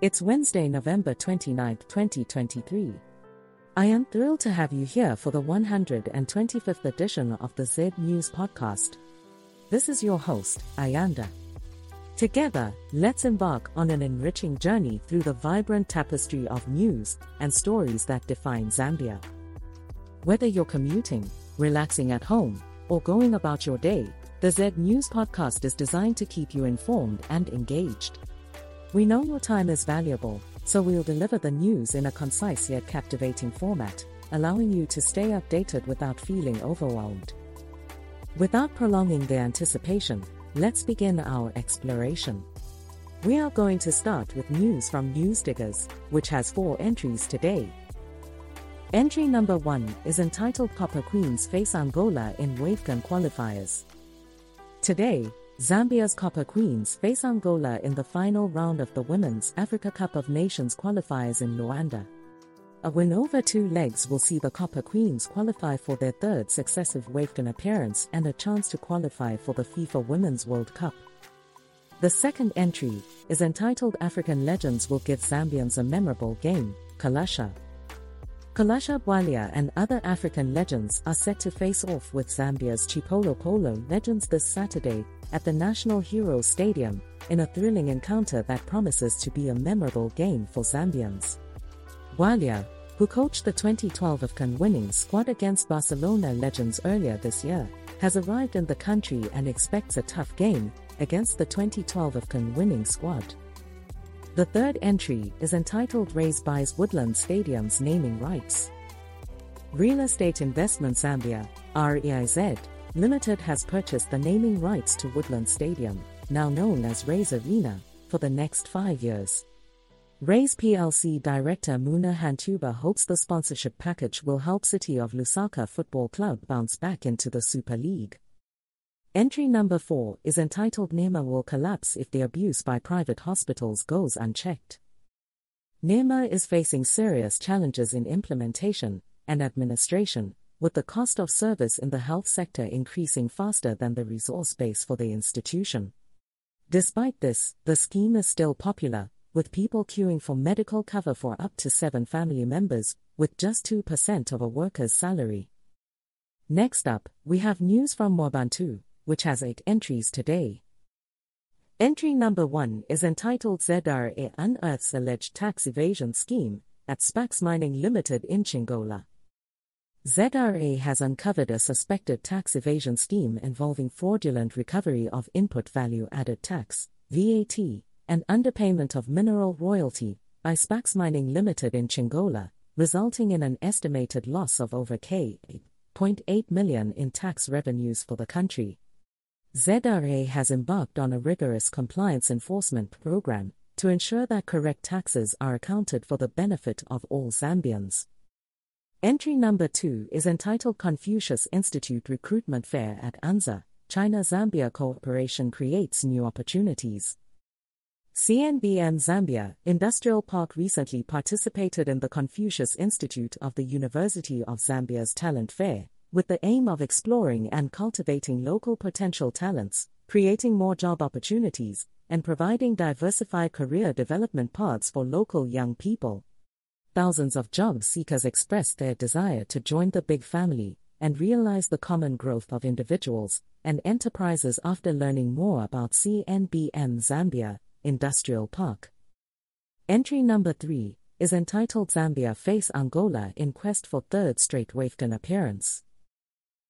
It's Wednesday, November 29, 2023. I am thrilled to have you here for the 125th edition of the Z News Podcast. This is your host, Ayanda. Together, let's embark on an enriching journey through the vibrant tapestry of news and stories that define Zambia. Whether you're commuting, relaxing at home, or going about your day, the Z News Podcast is designed to keep you informed and engaged. We know your time is valuable, so we'll deliver the news in a concise yet captivating format, allowing you to stay updated without feeling overwhelmed. Without prolonging the anticipation, let's begin our exploration. We are going to start with news from Newsdiggers, which has four entries today. Entry number one is entitled Copper Queens Face Angola in WAFCON Qualifiers. Today, Zambia's Copper Queens face Angola in the final round of the Women's Africa Cup of Nations qualifiers in Luanda. A win over two legs will see the Copper Queens qualify for their third successive WAFCON appearance and a chance to qualify for the FIFA Women's World Cup. The second entry is entitled African Legends Will Give Zambians a Memorable Game, Kalusha. Kalusha Bwalya and other African legends are set to face off with Zambia's Chipolopolo legends this Saturday at the National Heroes Stadium, in a thrilling encounter that promises to be a memorable game for Zambians. Bwalya, who coached the 2012 AFCON winning squad against Barcelona legends earlier this year, has arrived in the country and expects a tough game against the 2012 AFCON winning squad. The third entry is entitled Raise Buys Woodland Stadium's Naming Rights. Real Estate Investment Zambia, REIZ, Limited has purchased the naming rights to Woodland Stadium, now known as Raise Arena, for the next five years. Raise PLC director Muna Hantuba hopes the sponsorship package will help City of Lusaka Football Club bounce back into the Super League. Entry number 4 is entitled NEMA will collapse if the abuse by private hospitals goes unchecked. NEMA is facing serious challenges in implementation and administration, with the cost of service in the health sector increasing faster than the resource base for the institution. Despite this, the scheme is still popular, with people queuing for medical cover for up to seven family members, with just 2% of a worker's salary. Next up, we have news from Mwabantu, which has eight entries today. Entry number one is entitled ZRA Unearths Alleged Tax Evasion Scheme at Spax Mining Limited in Chingola. ZRA has uncovered a suspected tax evasion scheme involving fraudulent recovery of input value added tax, VAT, and underpayment of mineral royalty by Spax Mining Limited in Chingola, resulting in an estimated loss of over K.8 million in tax revenues for the country. ZRA has embarked on a rigorous compliance enforcement program to ensure that correct taxes are accounted for the benefit of all Zambians. Entry number 2 is entitled Confucius Institute Recruitment Fair at UNZA, China Zambia Cooperation Creates New Opportunities. CNBM Zambia Industrial Park recently participated in the Confucius Institute of the University of Zambia's Talent Fair, with the aim of exploring and cultivating local potential talents, creating more job opportunities, and providing diversified career development paths for local young people thousands of job seekers expressed their desire to join the big family and realize the common growth of individuals and enterprises after learning more about CNBM Zambia Industrial Park. Entry number 3 is entitled Zambia Face Angola in Quest for Third Straight WAFCON Appearance.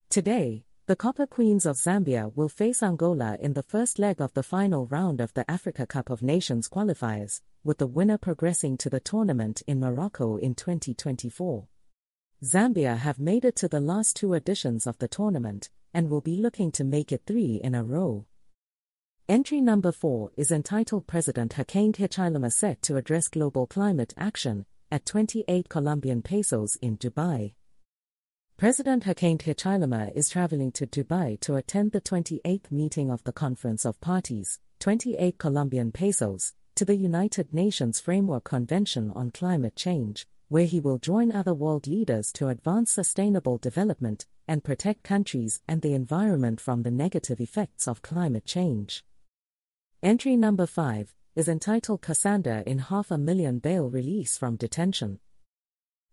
Today, the Copper Queens of Zambia will face Angola in the first leg of the final round of the Africa Cup of Nations qualifiers, with the winner progressing to the tournament in Morocco in 2024. Zambia have made it to the last two editions of the tournament and will be looking to make it three in a row. Entry number 4 is entitled President Hakainde Hichilema set to address global climate action at 28 Colombian pesos in Dubai. President Hakainde Hichilema is traveling to Dubai to attend the 28th meeting of the Conference of Parties, 28 Colombian pesos, to the United Nations Framework Convention on Climate Change, where he will join other world leaders to advance sustainable development and protect countries and the environment from the negative effects of climate change. Entry number 5 is entitled Cassandra in half a million bail release from detention.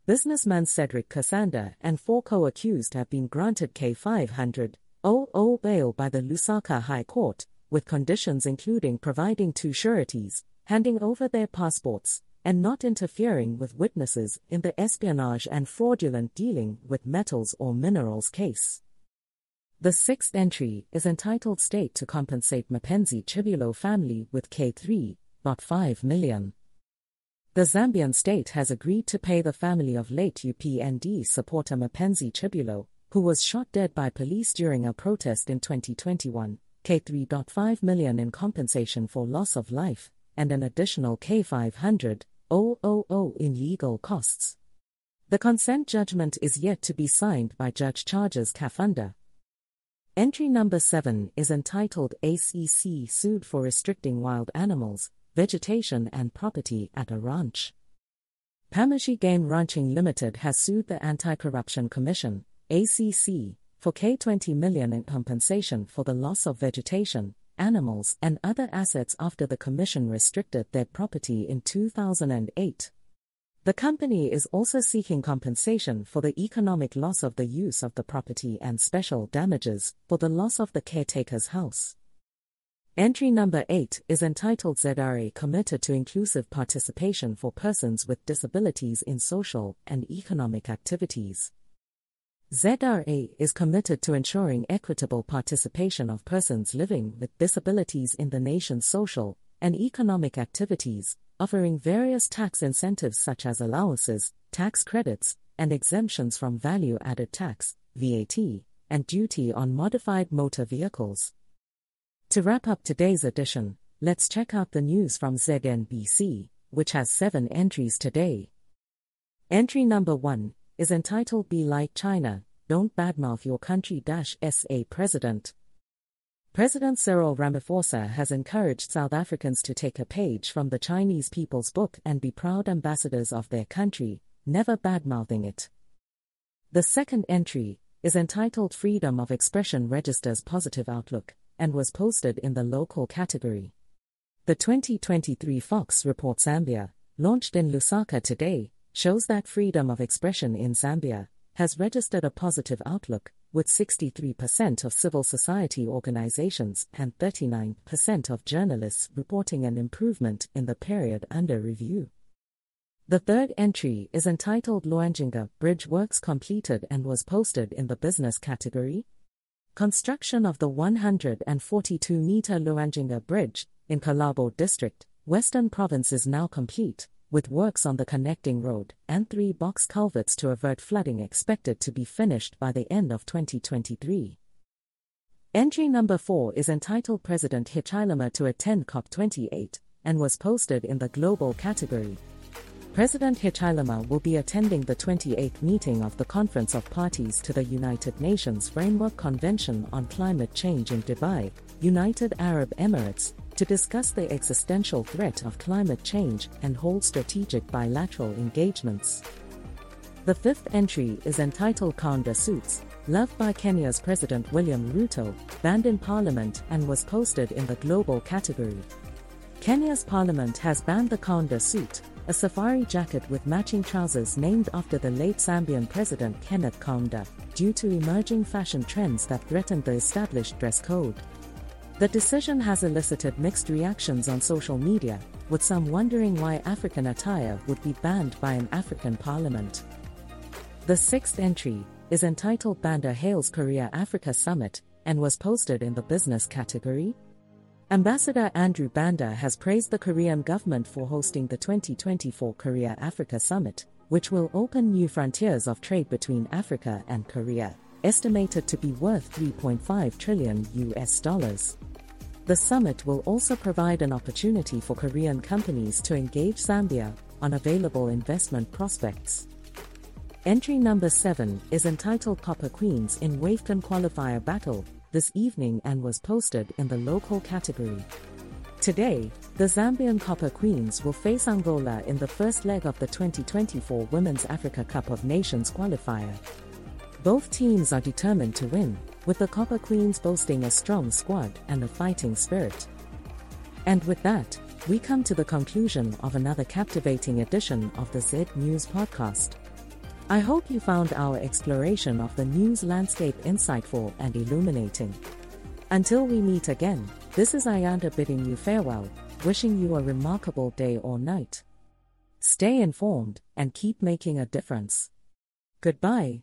Businessman Cedric Cassander and four co-accused have been granted K500 OO bail by the Lusaka High Court, with conditions including providing two sureties, handing over their passports, and not interfering with witnesses in the espionage and fraudulent dealing with metals or minerals case. The sixth entry is entitled State to compensate Mapenzi Chibulo family with K3.5 million. The Zambian state has agreed to pay the family of late UPND supporter Mapenzi Chibulo, who was shot dead by police during a protest in 2021, K3.5 million in compensation for loss of life, and an additional K500 000 in legal costs. The consent judgment is yet to be signed by Judge Charges Kafunda. Entry number 7 is entitled ACC sued for restricting wild animals, vegetation and property at a ranch. Pamashi Game Ranching Limited has sued the Anti-Corruption Commission, ACC, for K20 million in compensation for the loss of vegetation, animals, and other assets after the commission restricted their property in 2008. The company is also seeking compensation for the economic loss of the use of the property and special damages for the loss of the caretaker's house. Entry number 8 is entitled ZRA Committed to Inclusive Participation for Persons with Disabilities in Social and Economic Activities. ZRA is committed to ensuring equitable participation of persons living with disabilities in the nation's social and economic activities, offering various tax incentives such as allowances, tax credits, and exemptions from value added tax, VAT, and duty on modified motor vehicles. To wrap up today's edition, let's check out the news from ZNBC, which has seven entries today. Entry number 1 is entitled Be Like China, Don't Badmouth Your Country SA President. President Cyril Ramaphosa has encouraged South Africans to take a page from the Chinese people's book and be proud ambassadors of their country, never badmouthing it. The second entry is entitled Freedom of Expression Registers Positive Outlook and was posted in the local category. The 2023 Fox Report Zambia, launched in Lusaka today, shows that freedom of expression in Zambia has registered a positive outlook, with 63% of civil society organizations and 39% of journalists reporting an improvement in the period under review. The third entry is entitled Luanginga Bridge Works Completed and was posted in the business category. Construction of the 142 meter Luanginga Bridge in Kalabo District, Western Province is now complete, with works on the connecting road and three box culverts to avert flooding expected to be finished by the end of 2023. Entry number 4 is entitled President Hichilema to attend COP28 and was posted in the global category. President Hichilema will be attending the 28th meeting of the Conference of Parties to the United Nations Framework Convention on Climate Change in Dubai, United Arab Emirates, to discuss the existential threat of climate change and hold strategic bilateral engagements. The fifth entry is entitled Kaunda Suits, loved by Kenya's President William Ruto, banned in Parliament and was posted in the global category. Kenya's Parliament has banned the Kaunda suit, a safari jacket with matching trousers named after the late Zambian President Kenneth Kaunda, due to emerging fashion trends that threatened the established dress code. The decision has elicited mixed reactions on social media, with some wondering why African attire would be banned by an African parliament. The sixth entry is entitled Banda Hails Korea Africa Summit and was posted in the business category. Ambassador Andrew Banda has praised the Korean government for hosting the 2024 Korea Africa Summit, which will open new frontiers of trade between Africa and Korea, estimated to be worth 3.5 trillion US dollars. The summit will also provide an opportunity for Korean companies to engage Zambia on available investment prospects. Entry number 7 is entitled Copper Queens in WAFCON Qualifier Battle this evening and was posted in the local category. Today, the Zambian Copper Queens will face Angola in the first leg of the 2024 Women's Africa Cup of Nations qualifier. Both teams are determined to win, with the Copper Queens boasting a strong squad and a fighting spirit. And with that, we come to the conclusion of another captivating edition of the Z News Podcast. I hope you found our exploration of the news landscape insightful and illuminating. Until we meet again, this is Ayanda bidding you farewell, wishing you a remarkable day or night. Stay informed and keep making a difference. Goodbye.